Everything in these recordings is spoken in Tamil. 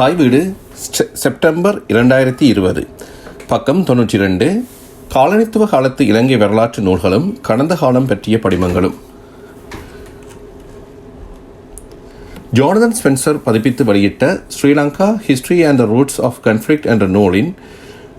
தாய் வீடு செ- செப்டம்பர் இரண்டாயிரத்தி இருபது. பக்கம் தொன்னூற்றி ரெண்டு காலனித்துவ காலத்து இலங்கை வரலாற்று நூல்களும் கடந்த காலம் பற்றிய படிமங்களும். ஜோனதன் ஸ்பென்சர் பதிப்பித்து வெளியிட்ட Sri Lanka history and the roots of conflict என்ற நூலின்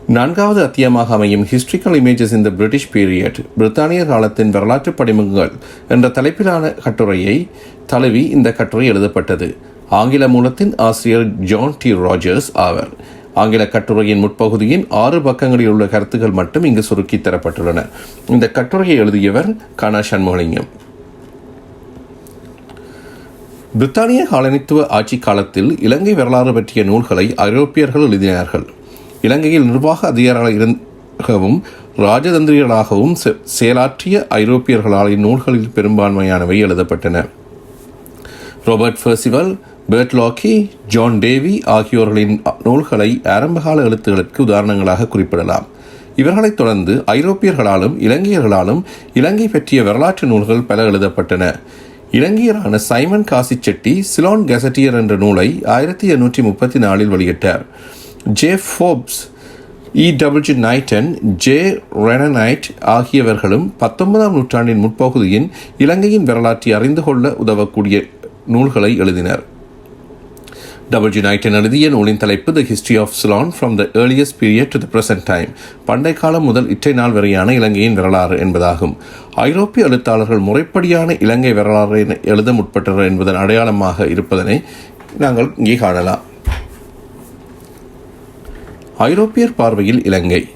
நான்காவது அத்தியமாக அமையும் historical images in the British period பிரித்தானிய காலத்தின் வரலாற்று படிமங்கள் என்ற தலைப்பிலான கட்டுரையை தழுவி இந்த கட்டுரை எழுதப்பட்டது. ஆங்கில மூலத்தின் ஆசிரியர் ஜான் டி ராஜர்ஸ் ஆவர். ஆங்கில கட்டுரையின் முற்பகுதியின் ஆறு பக்கங்களில் உள்ள கருத்துக்கள் மட்டும் இங்கு சுருக்கி தரப்பட்டுள்ளன. இந்த கட்டுரையை எழுதியவர் கனா சண்முகலிங்கம். பிரித்தானிய காலனித்துவ ஆட்சி காலத்தில் இலங்கை வரலாறு பற்றிய நூல்களை ஐரோப்பியர்கள் எழுதினார்கள். இலங்கையில் நிர்வாக அதிகாரிகளாக இருந்தவும் ராஜதந்திரிகளாகவும் செ- செயலாற்றிய ஐரோப்பியர்களால் இந்நூல்களில் பெரும்பான்மையானவை எழுதப்பட்டன. Robert Percival Bertolacci John Davy ஆகியோர்களின் நூல்களை ஆரம்பகால எழுத்துகளுக்கு உதாரணங்களாக குறிப்பிடலாம். இவர்களைத் தொடர்ந்து ஐரோப்பியர்களாலும் இலங்கையர்களாலும் இலங்கை பற்றிய வரலாற்று நூல்கள் பல எழுதப்பட்டன. இலங்கையரான சைமன் காசி செட்டி சிலோன் கெசட்டியர் என்ற நூலை ஆயிரத்தி எண்ணூற்றி முப்பத்தி நாலில் வெளியிட்டார். J Forbes E W Knighton J ரெனனைட் ஆகியவர்களும் பத்தொன்பதாம் நூற்றாண்டின் முற்பகுதியின் இலங்கையின் வரலாற்றை அறிந்து கொள்ள உதவக்கூடிய நூல்களை எழுதினர். டபிள்யூ நைட்டன் எழுதிய நூலின் தலைப்பு the history of Ceylon from the earliest period to the present time பண்டை காலம் முதல் இற்றை நாள் வரையான இலங்கையின் வரலாறு என்பதாகும். ஐரோப்பிய எழுத்தாளர்கள் முறைப்படியான இலங்கை வரலாறை எழுத முற்பட்டனர் என்பதன் அடையாளமாக இருப்பதனை நாங்கள் இங்கே காணலாம். ஐரோப்பியர் பார்வையில் இலங்கை.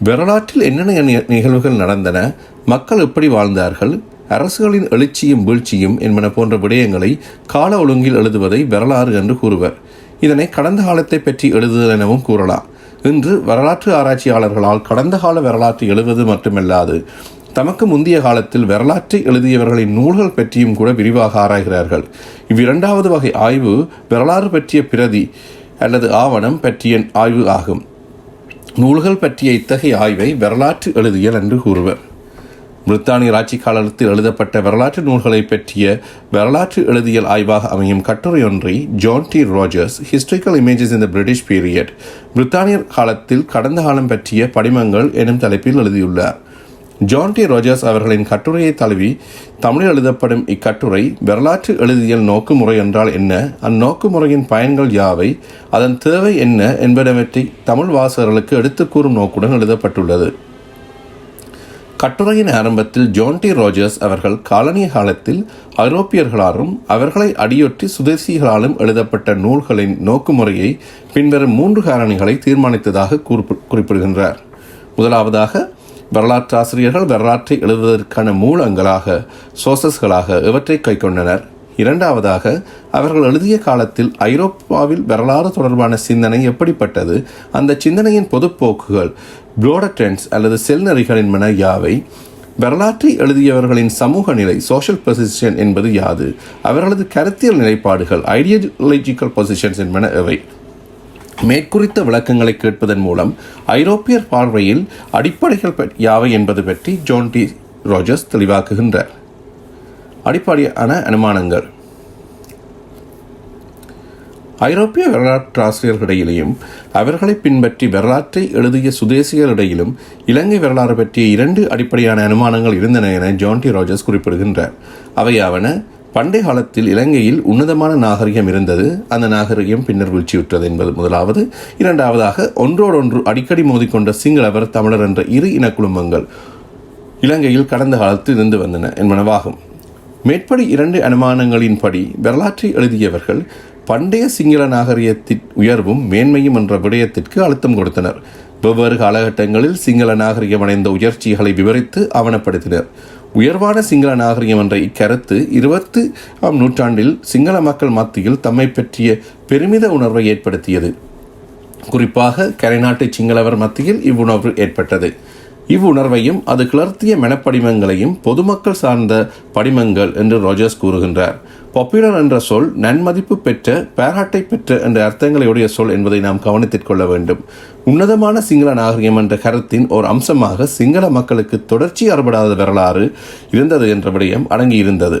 வரலாற்றில் என்னென்ன நி- நிகழ்வுகள் நடந்தன? மக்கள் எப்படி வாழ்ந்தார்கள்? அரசுகளின் எழுச்சியும் வீழ்ச்சியும் என்பன போன்ற விடயங்களை கால ஒழுங்கில் எழுதுவதை வரலாறு என்று கூறுவர். இதனை கடந்த காலத்தை பற்றி எழுதுதல் எனவும் கூறலாம். இன்று வரலாற்று ஆராய்ச்சியாளர்களால் கடந்த கால வரலாற்று எழுவது மட்டுமல்லாது தமக்கு முந்தைய காலத்தில் வரலாற்றை எழுதியவர்களின் நூல்கள் பற்றியும் கூட விரிவாக ஆராய்கிறார்கள். இவ்விரண்டாவது வகை ஆய்வு வரலாறு பற்றிய பிரதி அல்லது ஆவணம் பற்றிய ஆய்வு ஆகும். நூல்கள் பற்றிய இத்தகைய ஆய்வை வரலாற்று எழுதியல் என்று கூறுவர். பிரித்தானிய ஆட்சி காலத்தில் எழுதப்பட்ட வரலாற்று நூல்களை பற்றிய வரலாற்று எழுதியல் ஆய்வாக அமையும் கட்டுரையொன்றை John D Rogers historical images in the British period பிரித்தானியர் காலத்தில் கடந்த காலம் பற்றிய படிமங்கள் எனும் தலைப்பில் எழுதியுள்ளார். ஜான் டி ரோஜர்ஸ் அவர்களின் கட்டுரையை தழுவி தமிழில் எழுதப்படும் இக்கட்டுரை வரலாற்று எழுதியல் நோக்குமுறை என்றால் என்ன? அந்நோக்குமுறையின் பயன்கள் யாவை? அதன் தேவை என்ன? என்பனவற்றை தமிழ் வாசகர்களுக்கு எடுத்துக்கூறும் நோக்குடன் எழுதப்பட்டுள்ளது. கட்டுரையின் ஆரம்பத்தில் ஜான் டி ரோஜர்ஸ் அவர்கள் காலனிய காலத்தில் ஐரோப்பியர்களாலும் அவர்களை அடியொற்றி சுதேசிகளாலும் எழுதப்பட்ட நூல்களின் நோக்குமுறையை பின்வரும் மூன்று காரணிகளை தீர்மானித்ததாக குறிப்பிடுகின்றார். முதலாவதாக வரலாற்றாசிரியர்கள் வரலாற்றை எழுதுவதற்கான மூலங்களாக சோர்சஸ்களாக இவற்றை கைக்கொண்டனர் இரண்டாவதாக அவர்கள் எழுதிய காலத்தில் ஐரோப்பாவில் வரலாறு தொடர்பான சிந்தனை எப்படிப்பட்டது அந்த சிந்தனையின் பொதுப்போக்குகள் புரோடர் ட்ரெண்ட்ஸ் அல்லது செல்நெறிகள் மன யாவை வரலாற்றை எழுதியவர்களின் சமூக நிலை சோஷியல் பொசிஷன் என்பது யாது? அவர்களது கருத்தியல் நிலைப்பாடுகள் ஐடியாலஜிக்கல் பொசிஷன்ஸ் என்பன எவை? மேற்குறித்த விளக்கங்களை கேட்பதன் மூலம் ஐரோப்பியர் பார்வையில் அடிப்படைகள் யாவை என்பது பற்றி ஜோன் டி ரோஜர்ஸ் தெளிவாக்குகின்றார். அடிப்படையான அனுமானங்கள். ஐரோப்பிய வரலாற்றாசிரியர்களிடையிலும் அவர்களை பின்பற்றி வரலாற்றை எழுதிய சுதேசியரிடையிலும் இலங்கை வரலாறு பற்றிய இரண்டு அடிப்படையான அனுமானங்கள் இருந்தன என ஜான் டி ரோஜர்ஸ் குறிப்பிடுகின்றார். அவையாவன பண்டைய காலத்தில் இலங்கையில் உன்னதமான நாகரிகம் இருந்தது அந்த நாகரிகம் பின்னர் வீழ்ச்சியுற்றது என்பது முதலாவது. இரண்டாவதாக ஒன்றோடொன்று அடிக்கடி மோதிக்கொண்ட சிங்களவர் தமிழர் என்ற இரு இன குழுமங்கள் இலங்கையில் கடந்த காலத்தில் இருந்து வந்தன என்பனவாகும். மேற்படி இரண்டு அனுமானங்களின்படி வரலாற்றை எழுதியவர்கள் பண்டைய சிங்கள நாகரிகத்தின் உயர்வும் மேன்மையும் என்ற விடயத்திற்கு அழுத்தம் கொடுத்தனர். வெவ்வேறு காலகட்டங்களில் சிங்கள நாகரிகம் அடைந்த உயர்ச்சிகளை விவரித்து ஆவணப்படுத்தினர். உயர்வான சிங்கள நாகரிகம் என்ற இக்கருத்து இருபத்து ஆம் நூற்றாண்டில் சிங்கள மக்கள் மத்தியில் தம்மை பற்றிய பெருமித உணர்வை ஏற்படுத்தியது. குறிப்பாக கரைநாட்டு சிங்களவர் மத்தியில் இவ்வுணர்வு ஏற்பட்டது. இவ்வுணர்வையும் அது கிளர்த்திய மெனப்படிமங்களையும் பொதுமக்கள் சார்ந்த படிமங்கள் என்று ரோஜர்ஸ் கூறுகின்றார். பாப்புலர் என்ற சொல் நன்மதிப்பு பெற்ற பாராட்டை பெற்ற என்ற அர்த்தங்களையுடைய சொல் என்பதை நாம் கவனித்துக் கொள்ள வேண்டும். உன்னதமான சிங்கள நாகரிகம் என்ற கருத்தின் ஒரு அம்சமாக சிங்கள மக்களுக்கு தொடர்ச்சி அறுபடாத வரலாறு இருந்தது என்ற விடயம் அடங்கியிருந்தது.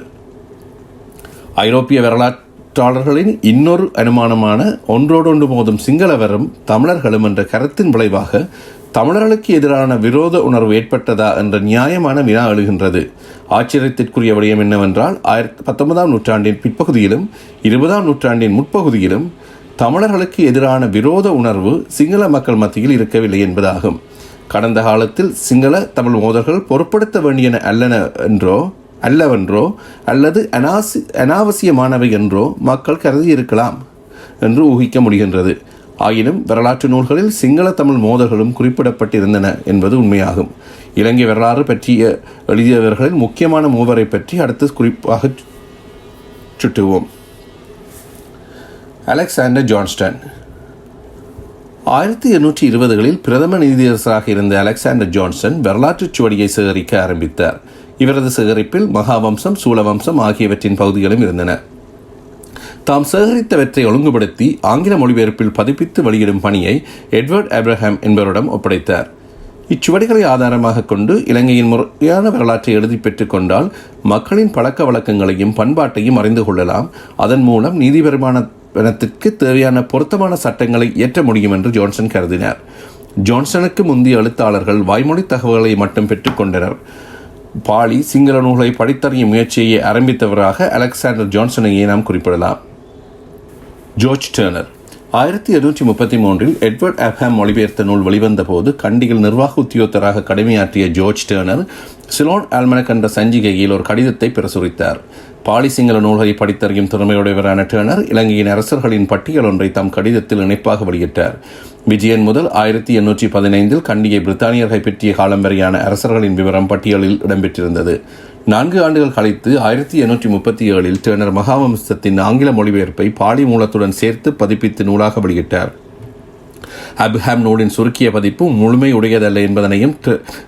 ஐரோப்பிய வரலாற்று வரலாற்றாளர்களின் இன்னொரு அனுமானமான ஒன்றோடொன்று மோதும் சிங்களவரும் தமிழர்களும் என்ற கருத்தின் விளைவாக தமிழர்களுக்கு எதிரான விரோத உணர்வு ஏற்பட்டதா என்ற நியாயமான வினா எழுகின்றது. ஆச்சரியத்திற்குரிய விடயம் என்னவென்றால் ஆயிரத்தி பத்தொன்பதாம் நூற்றாண்டின் பிற்பகுதியிலும் இருபதாம் நூற்றாண்டின் முற்பகுதியிலும் தமிழர்களுக்கு எதிரான விரோத உணர்வு சிங்கள மக்கள் மத்தியில் இருக்கவில்லை என்பதாகும். கடந்த காலத்தில் சிங்கள தமிழ் மோதல்கள் பொருட்படுத்த வேண்டியன அல்லன என்றோ அல்லவென்றோ அல்லது அனாசி அனாவசியமானவை என்றோ மக்கள் கருதி இருக்கலாம் என்று ஊகிக்க முடிகின்றது. ஆயினும் வரலாற்று நூல்களில் சிங்கள தமிழ் மோதல்களும் குறிப்பிடப்பட்டிருந்தன என்பது உண்மையாகும். இலங்கை வரலாறு பற்றிய எழுதியவர்களில் முக்கியமான மூவரை பற்றி அடுத்து குறிப்பாக சுட்டுவோம். Alexander Johnston. ஆயிரத்தி எண்ணூற்றி இருபதுகளில் பிரதம நீதியரசராக இருந்த அலெக்சாண்டர் ஜான்சன் வரலாற்றுச் சுவடியை சேகரிக்க ஆரம்பித்தார். இவரது சேகரிப்பில் மகாவம்சம் சூலவம்சம் ஆகியவற்றின் பகுதிகளும் இருந்தன. தாம் சேகரித்தவற்றை ஒழுங்குபடுத்தி ஆங்கில மொழிபெயர்ப்பில் பதிப்பித்து வெளியிடும் பணியை எட்வர்ட் அப்ரஹாம் என்பவரிடம் ஒப்படைத்தார். இச்சுவடிகளை ஆதாரமாக கொண்டு இலங்கையின் முறையான வரலாற்றை எழுதி பெற்றுக் கொண்டால் மக்களின் பழக்க வழக்கங்களையும் பண்பாட்டையும் அறிந்து கொள்ளலாம். அதன் மூலம் நீதிபெருமானத்திற்கு தேவையான பொருத்தமான சட்டங்களை இயற்ற முடியும் என்று ஜான்சன் கருதினார். ஜான்சனுக்கு முந்தைய எழுத்தாளர்கள் வாய்மொழி தகவல்களை மட்டும் பெற்றுக்கொண்டனர் பாலி சிங்கள நூல்களை படித்தறியும் முயற்சியை ஆரம்பித்தவராக அலெக்சாண்டர் ஜான்சனையே நாம் குறிப்பிடலாம். George Turner. ஆயிரத்தி எண்ணூற்றி முப்பத்தி மூன்றில் எட்வர்ட் அப்ஹாம் மொழிபெயர்த்த நூல் வெளிவந்த போது கண்டியில் நிர்வாக உத்தியோகத்தராக கடமையாற்றிய ஜோர்ஜ் டேர்னர் சிலோன் ஆல்மனக் என்ற சஞ்சிகையில் ஒரு கடிதத்தை பிரசுரித்தார். பாலி சிங்கள நூல்களை படித்தறியும் திறமையுடையவரான டேர்னர் இலங்கையின் அரசர்களின் பட்டியல் ஒன்றை தம் கடிதத்தில் இணைப்பாக வெளியிட்டார். விஜயன் முதல் ஆயிரத்தி எண்ணூற்றி பதினைந்தில் கண்டியை பிரித்தானியர்களை பற்றிய காலம் வரையான அரசர்களின் விவரம் பட்டியலில் இடம்பெற்றிருந்தது. நான்கு ஆண்டுகள் கழித்து ஆயிரத்தி எண்ணூற்றி முப்பத்தி ஏழில் டேனர் மகாவம்சத்தின் ஆங்கில மொழிபெயர்ப்பை பாலி மூலத்துடன் சேர்த்து பதிப்பித்து நூலாக வெளியிட்டார். அப்ஹாம் நூலின் சுருக்கிய பதிப்பு முழுமை உடையதல்ல என்பதனையும்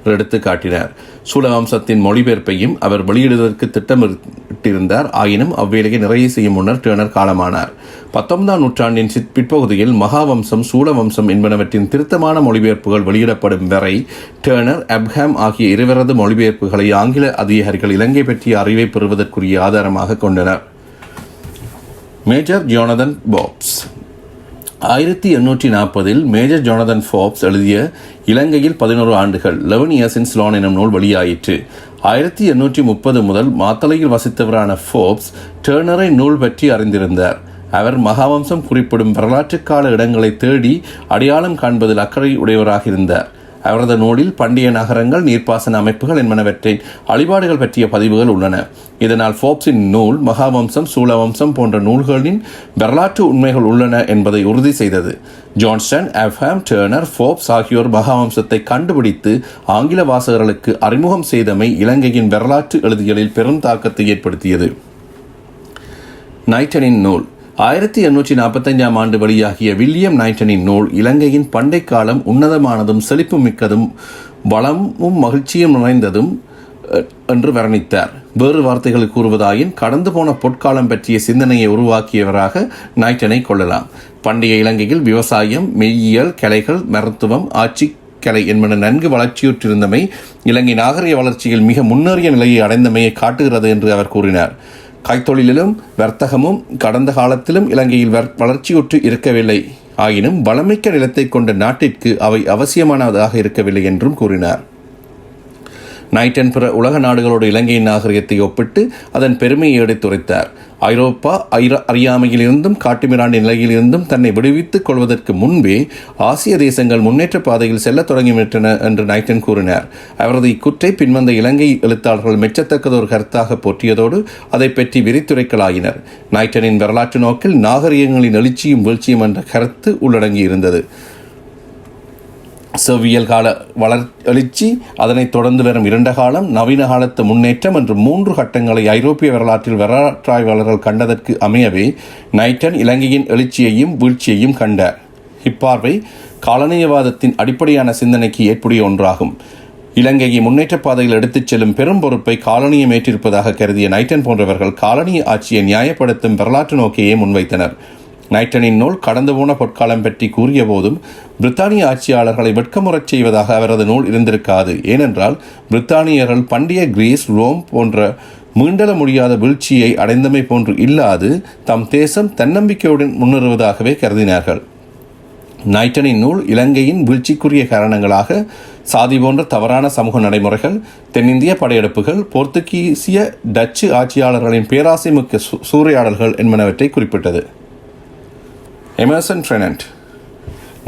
எடுத்து காட்டினார். சூலவம்சத்தின் மொழிபெயர்ப்பையும் அவர் வெளியிடுவதற்கு திட்டமிட்டிருந்தார். ஆயினும் அவ்வேளையை நிறைய செய்யும் முன்னர் டேர்னர் காலமானார். பத்தொன்பதாம் நூற்றாண்டின் சித் பிற்பகுதியில் மகாவம்சம் சூலவம்சம் என்பனவற்றின் திருத்தமான மொழிபெயர்ப்புகள் வெளியிடப்படும் வரை டேர்னர் அப்ஹாம் ஆகிய இருவரது மொழிபெயர்ப்புகளை ஆங்கில அதிகாரிகள் இலங்கை பற்றிய அறிவை பெறுவதற்குரிய ஆதாரமாக கொண்டனர். மேஜர் ஜோனதன் பாப்ஸ் ஆயிரத்தி எண்ணூற்றி நாற்பதில் மேஜர் ஜோனதன் ஃபோப்ஸ் எழுதிய இலங்கையில் பதினோரு ஆண்டுகள் லெவன் இயர்ஸ் இன் ஸ்லோன் எனும் நூல் வெளியாயிற்று. ஆயிரத்தி எண்ணூற்றி முப்பது முதல் மாத்தளையில் வசித்தவரான ஃபோப்ஸ் டேர்னரை நூல் பற்றி அறிந்திருந்தார். அவர் மகாவம்சம் குறிப்பிடும் வரலாற்று கால இடங்களை தேடி அடையாளம் காண்பதில் அக்கறை உடையவராக இருந்தார். அவரது நூலில் பண்டைய நகரங்கள் நீர்ப்பாசன அமைப்புகள் என்பனவற்றின் அழிபாடுகள் பற்றிய பதிவுகள் உள்ளன. இதனால் ஃபோப்ஸின் நூல் மகாவம்சம் சூலவம்சம் போன்ற நூல்களின் வரலாற்று உண்மைகள் உள்ளன என்பதை உறுதி செய்தது. ஜான்ஸ்டன் எஃப்ஹாம் டேர்னர் ஃபோப்ஸ் ஆகியோர் மகாவம்சத்தை கண்டுபிடித்து ஆங்கில வாசகர்களுக்கு அறிமுகம் செய்தமை இலங்கையின் வரலாற்று எழுதிகளில் பெரும் தாக்கத்தை ஏற்படுத்தியது. நைட்டனின் நூல். ஆயிரத்தி எண்ணூற்றி நாற்பத்தஞ்சாம் ஆண்டு வெளியாகிய வில்லியம் நைட்டனின் நூல் இலங்கையின் பண்டை காலம் உன்னதமானதும் செழிப்பு மிக்கதும் வளமும் மகிழ்ச்சியும் நுழைந்ததும் என்று வர்ணித்தார். வேறு வார்த்தைகள் கூறுவதாயின் கடந்து போன பொற்காலம் பற்றிய சிந்தனையை உருவாக்கியவராக நைட்டனை கொள்ளலாம். பண்டைய இலங்கையில் விவசாயம் மெய்யியல் கலைகள் மருத்துவம் ஆட்சி கலை என்பன நன்கு வளர்ச்சியுற்றிருந்தமை இலங்கை நாகரிக வளர்ச்சியில் மிக முன்னேறிய நிலையை அடைந்தமையை காட்டுகிறது என்று அவர் கூறினார். கைத்தொழிலிலும் வர்த்தகமும் கடந்த காலத்திலும் இலங்கையில் வளர்ச்சியுற்று இருக்கவில்லை. ஆயினும் வளமிக்க நிலத்தை கொண்ட நாட்டிற்கு அவை அவசியமானதாக இருக்கவில்லை என்றும் கூறினார். நைட்டன் பிற உலக நாடுகளோடு இலங்கையின் நாகரிகத்தை ஒப்பிட்டு அதன் பெருமையை எடுத்துரைத்தார். ஐரோப்பா அறியாமையிலிருந்தும் காட்டுமிராண்டி நிலையிலிருந்தும் தன்னை விடுவித்துக் கொள்வதற்கு முன்பே ஆசிய தேசங்கள் முன்னேற்ற பாதையில் செல்ல தொடங்கிவிட்டன என்று நைட்டன் கூறினார். அவரது இக்குற்றை பின்வந்த இலங்கை எழுத்தாளர்கள் மெச்சத்தக்கதொரு கருத்தாக போற்றியதோடு அதை பற்றி விரித்துரைக்கலாயினர். நைட்டனின் வரலாற்று நோக்கில் நாகரிகங்களின் எழுச்சியும் வீழ்ச்சியும் என்ற கருத்து உள்ளடங்கியிருந்தது. செவ்வியல் கால வளர் எழுச்சி அதனைத் தொடர்ந்து வரும் இரண்ட காலம் நவீன காலத்து முன்னேற்றம் என்று மூன்று கட்டங்களை ஐரோப்பிய வரலாற்றில் வரலாற்றாய்வாளர்கள் கண்டதற்கு அமையவே நைட்டன் இலங்கையின் எழுச்சியையும் வீழ்ச்சியையும் கண்டார் இப்பார்வை காலனியவாதத்தின் அடிப்படையான சிந்தனைக்கு ஏற்புடைய ஒன்றாகும். இலங்கையை முன்னேற்ற பாதையில் எடுத்துச் செல்லும் பெரும் பொறுப்பை காலனியம் ஏற்றிருப்பதாக கருதிய நைட்டன் போன்றவர்கள் காலனிய ஆட்சியை நியாயப்படுத்தும் வரலாற்று நோக்கையே முன்வைத்தனர். நைட்டனின் நூல் கடந்து போன பொற்காலம் பற்றி கூறிய போதும் பிரித்தானிய ஆட்சியாளர்களை வெட்கமுறச் செய்வதாக அவரது நூல் இருந்திருக்காது. ஏனென்றால் பிரித்தானியர்கள் பண்டைய கிரீஸ் ரோம் போன்ற மீண்டல முடியாத வீழ்ச்சியை அடைந்தமை போன்று இல்லாது தம் தேசம் தன்னம்பிக்கையுடன் முன்னேறுவதாகவே கருதினார்கள். நைட்டனின் நூல் இலங்கையின் வீழ்ச்சிக்குரிய காரணங்களாக சாதி போன்ற தவறான சமூக நடைமுறைகள் தென்னிந்திய படையெடுப்புகள் போர்த்துகீசிய டச்சு ஆட்சியாளர்களின் பேராசை மிக்க சூறையாடல்கள் என்பனவற்றை குறிப்பிட்டது. எமர்சன் ட்ரெனண்ட்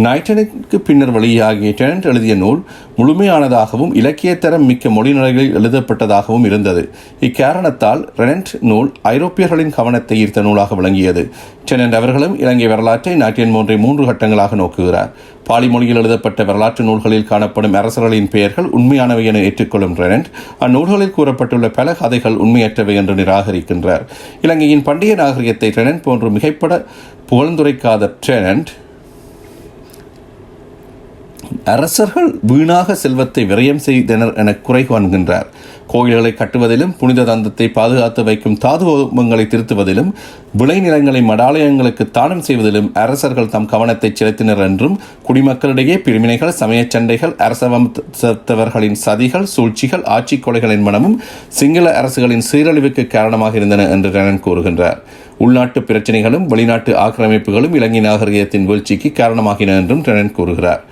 நைட்டனுக்கு பின்னர் வெளியாகிய டெனண்ட் எழுதிய நூல் முழுமையானதாகவும் இலக்கியத்தரம் மிக்க மொழிநடைகளில் எழுதப்பட்டதாகவும் இருந்தது. இக்காரணத்தால் ரெனண்ட் நூல் ஐரோப்பியர்களின் கவனத்தை ஈர்த்த நூலாக விளங்கியது. டெனண்ட் அவர்களும் இலங்கை வரலாற்றை நாட்டியன் மூன்றை மூன்று கட்டங்களாக நோக்குகிறார். பாலி மொழியில் எழுதப்பட்ட வரலாற்று நூல்களில் காணப்படும் அரசர்களின் பெயர்கள் உண்மையானவை என ஏற்றுக்கொள்ளும் ரெனண்ட் அந்நூல்களில் கூறப்பட்டுள்ள பல கதைகள் உண்மையற்றவை என்று நிராகரிக்கின்றார். இலங்கையின் பண்டைய நாகரிகத்தை ரெனண்ட் போன்று மிகைப்பட புகழ்ந்துரைக்காத ட்ரெனண்ட் அரசர்கள் வீணாக செல்வத்தை விரயம் செய்தனர் என குறை காண்கின்றார் கோயில்களை கட்டுவதிலும் புனித தந்தத்தை பாதுகாத்து வைக்கும் தாதுவங்களை திருத்துவதிலும் விளைநிலங்களை மடாலயங்களுக்கு தானம் செய்வதிலும் அரசர்கள் தம் கவனத்தை செலுத்தினர் என்றும் குடிமக்களிடையே பிரிவினைகள் சமயச் சண்டைகள் அரசவம்சத்தவர்களின் சதிகள் சூழ்ச்சிகள் ஆட்சி கொலைகளின் மனமும் சிங்கள அரசுகளின் சீரழிவுக்கு காரணமாக இருந்தன என்று ரனன் கூறுகின்றார். உள்நாட்டு பிரச்சனைகளும் வெளிநாட்டு ஆக்கிரமிப்புகளும் இலங்கை நாகரிகத்தின் வீழ்ச்சிக்கு காரணமாகின என்றும் ரெனன் கூறுகிறார்.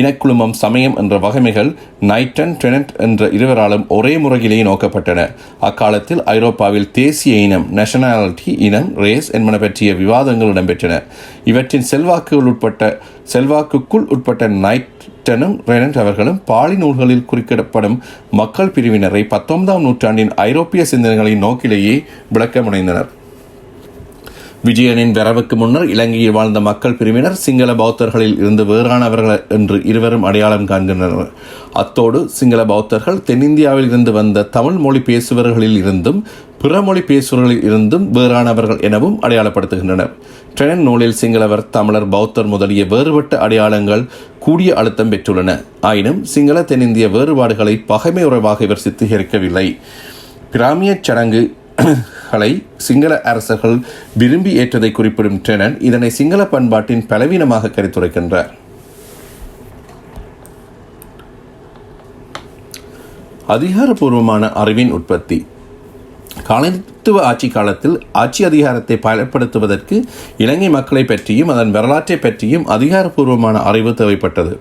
இனக்குழுமம் சமயம் என்ற வகைமைகள் நைட்டன் டெனட் என்ற இருவராலும் ஒரே முறையிலேயே நோக்கப்பட்டன. அக்காலத்தில் ஐரோப்பாவில் தேசிய இனம் நேஷனாலிட்டி இனம் ரேஸ் என்பன பற்றிய விவாதங்கள் இடம்பெற்றன. இவற்றின் செல்வாக்குகள் உட்பட்ட செல்வாக்குக்குள் உட்பட்ட நைட்டனும் ரெனட் அவர்களும் பாலி நூல்களில் குறிப்பிடப்படும் மக்கள் பிரிவினரை பத்தொன்பதாம் நூற்றாண்டின் ஐரோப்பிய சிந்தனைகளின் நோக்கிலேயே விளக்கமடைந்தனர். விஜயனின் வரவுக்கு முன்னர் இலங்கையில் வாழ்ந்த மக்கள் பிரிவினர் சிங்கள பௌத்தர்களில் இருந்து வேறானவர்கள் என்று இருவரும் அடையாளம் காண்கின்றனர். அத்தோடு சிங்கள பௌத்தர்கள் தென்னிந்தியாவில் இருந்து வந்த தமிழ் மொழி பேசுபவர்களில் இருந்தும் பிற மொழி பேசுபவர்களில் இருந்தும் வேறானவர்கள் எனவும் அடையாளப்படுத்துகின்றனர். ட்ரெனன் நூலில் சிங்களவர் தமிழர் பௌத்தர் முதலிய வேறுபட்ட அடையாளங்கள் கூடிய அழுத்தம் பெற்றுள்ளன. ஆயினும் சிங்கள தென்னிந்திய வேறுபாடுகளை பகைமை உறவாக இவர் சித்தரிக்கவில்லை. பிராமியச் சடங்கு மக்களை சிங்கள அரசர்கள் விரும்பி ஏற்றதை குறிப்பிடும் டெனன் இதனை சிங்கள பண்பாட்டின் பலவீனமாக கருத்துரைக்கின்றார். அதிகாரப்பூர்வமான அறிவின் உற்பத்தி. காலனித்துவ ஆட்சி காலத்தில் ஆட்சி அதிகாரத்தை பயன்படுத்துவதற்கு இலங்கை மக்களை பற்றியும் அதன் வரலாற்றை பற்றியும் அதிகாரப்பூர்வமான அறிவு தேவைப்பட்டது.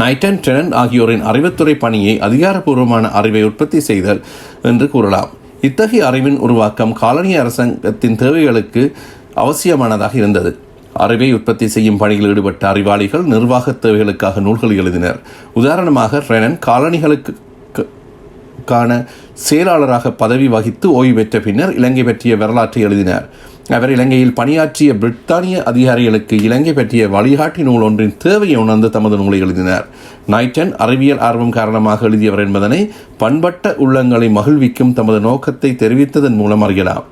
நைட்டன் டெனன் ஆகியோரின் அறிவுத்துறை பணியை அதிகாரப்பூர்வமான அறிவை உற்பத்தி செய்தல் என்று கூறலாம். இத்தகைய அறிவின் உருவாக்கம் காலனி அரசாங்கத்தின் தேவைகளுக்கு அவசியமானதாக இருந்தது. அறிவை உற்பத்தி செய்யும் பணியில் ஈடுபட்ட அறிவாளிகள் நிர்வாக தேவைகளுக்காக நூல்கள் எழுதினர். உதாரணமாக ரெனன் காலனிகளுக்கு கான செயலாளராக பதவி வகித்து ஓய்வு பெற்ற பின்னர் இலங்கை பற்றிய வரலாற்றை எழுதினார். அவர் இலங்கையில் பணியாற்றிய பிரித்தானிய அதிகாரிகளுக்கு இலங்கை பற்றிய வழிகாட்டி நூல் ஒன்றின் தேவையை உணர்ந்து தமது நூலை எழுதினார். நைட்டன் அறிவியல் ஆர்வம் காரணமாக எழுதியவர் என்பதனை பண்பட்ட உள்ளங்களை மகிழ்விக்கும் தமது நோக்கத்தை தெரிவித்ததன் மூலம் அறியலாம்.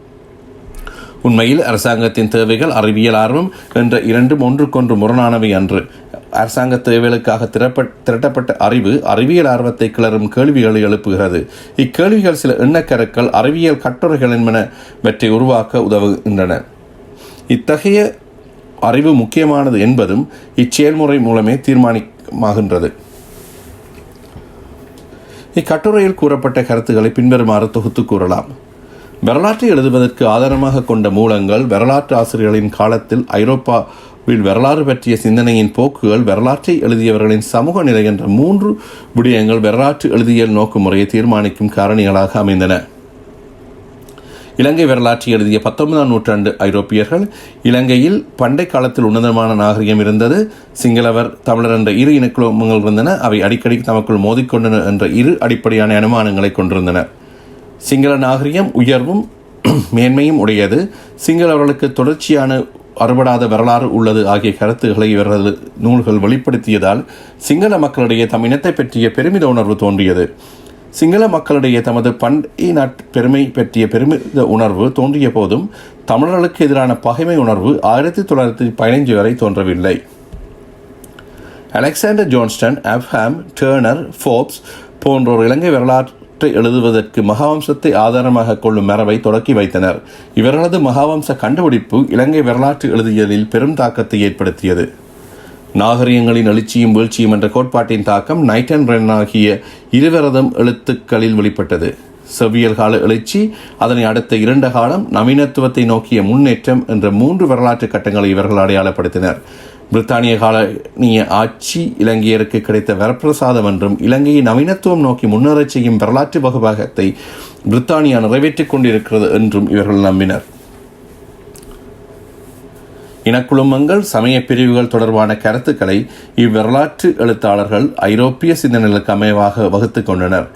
உண்மையில் அரசாங்கத்தின் தேவைகள் அறிவியல் ஆர்வம் என்ற இரண்டும் ஒன்றுக்கொன்று முரணானவை அன்று. அரசாங்க தேவைகளுக்காக திரப்ப- திரட்டப்பட்ட அறிவு அறிவியல் ஆர்வத்தை கிளறும் கேள்விகளை எழுப்புகிறது. இக்கேள்விகள் சில எண்ணக்கருக்கள் அறிவியல் கட்டுரைகள் என்பனவற்றை உருவாக்க உதவுகின்றன. இத்தகைய அறிவு முக்கியமானது என்பதும் இச்செயல்முறை மூலமே தீர்மானமாகின்றது இக்கட்டுரையில் கூறப்பட்ட கருத்துக்களை பின்வருமாறு தொகுத்து கூறலாம். வரலாற்றை எழுதுவதற்கு ஆதாரமாக கொண்ட மூலங்கள் வரலாற்று ஆசிரியர்களின் காலத்தில் ஐரோப்பா வரலாறு பற்றிய சிந்தனையின் போக்குகள் வரலாற்றை எழுதியவர்களின் சமூக நிலை என்ற மூன்று விடயங்கள் வரலாற்று எழுதியல் நோக்குமுறையை தீர்மானிக்கும் காரணிகளாக அமைந்தன. இலங்கை வரலாற்றை எழுதிய பத்தொன்பதாம் நூற்றாண்டு ஐரோப்பியர்கள் இலங்கையில் பண்டை காலத்தில் உன்னதமான நாகரிகம் இருந்தது. சிங்களவர் தமிழர் என்ற இரு இனக்குழுமங்கள் இருந்தன. அவை அடிக்கடி தமக்குள் மோதிக்கொண்டன என்ற இரு அடிப்படையான அனுமானங்களை கொண்டிருந்தன. சிங்கள நாகரிகம் உயர்வும் மேன்மையும் உடையது. சிங்களவர்களுக்கு தொடர்ச்சியான அறுபடாத வரலாறு உள்ளது ஆகிய கருத்துக்களை இவரது நூல்கள் வெளிப்படுத்தியதால் சிங்கள மக்களிடையே தம் இனத்தை பற்றிய பெருமித உணர்வு தோன்றியது. சிங்கள மக்களிடையே தமது பண்டைய நட்பெருமை பெருமை பற்றிய பெருமித உணர்வு தோன்றிய போதும் தமிழர்களுக்கு எதிரான பகைமை உணர்வு ஆயிரத்தி தொள்ளாயிரத்தி பதினைஞ்சு வரை தோன்றவில்லை. Alexander Johnston Upham Turner Forbes போன்றோர் இலங்கை வரலாற்று எழுதுவதற்கு மகாவம்சத்தை ஆதாரமாக கொள்ளும் மரபை தொடக்கி வைத்தனர். இவர்களது மகாவம்ச கண்டுபிடிப்பு இலங்கை வரலாற்று எழுதியலில் பெரும் தாக்கத்தை ஏற்படுத்தியது. நாகரிகங்களின் எழுச்சியும் வீழ்ச்சியும் என்ற கோட்பாட்டின் தாக்கம் நைட்டன் ரன் ஆகிய இருவரதும் எழுத்துக்களில் வெளிப்பட்டது. செவ்வியல் கால எழுச்சி அதனை அடுத்த இரண்டு காலம் நவீனத்துவத்தை நோக்கிய முன்னேற்றம் என்ற மூன்று வரலாற்று கட்டங்களை இவர்கள் அடையாளப்படுத்தினர். பிரித்தானிய காலனிய ஆட்சி இலங்கையருக்கு கிடைத்த வரப்பிரசாதம் என்றும் இலங்கையை நவீனத்துவம் நோக்கி முன்னேறச் செய்யும் வரலாற்று வகுபாகத்தை பிரித்தானியா நிறைவேற்றிக் கொண்டிருக்கிறது என்றும் இவர்கள் நம்பினர். இனக்குழுமங்கள் சமய பிரிவுகள் தொடர்பான கருத்துக்களை இவ்வரலாற்று எழுத்தாளர்கள் ஐரோப்பிய சிந்தனைகளுக்கு அமைவாக வகுத்துக் கொண்டனர்.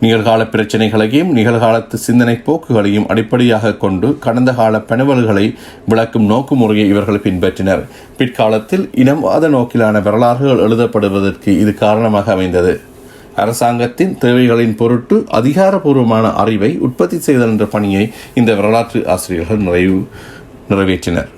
நிகழ்கால பிரச்சனைகளையும் நிகழ்காலத்து சிந்தனை போக்குகளையும் அடிப்படையாக கொண்டு கடந்த கால பணுவல்களை விளக்கும் நோக்குமுறையை இவர்கள் பின்பற்றினர். பிற்காலத்தில் இனவாத நோக்கிலான வரலாறுகள் எழுதப்படுவதற்கு இது காரணமாக அமைந்தது. அரசாங்கத்தின் தேவைகளின் பொருட்டு அதிகாரபூர்வமான அறிவை உற்பத்தி செய்தல் என்ற பணியை இந்த வரலாற்று ஆசிரியர்கள் நிறைவு நிறைவேற்றினர்.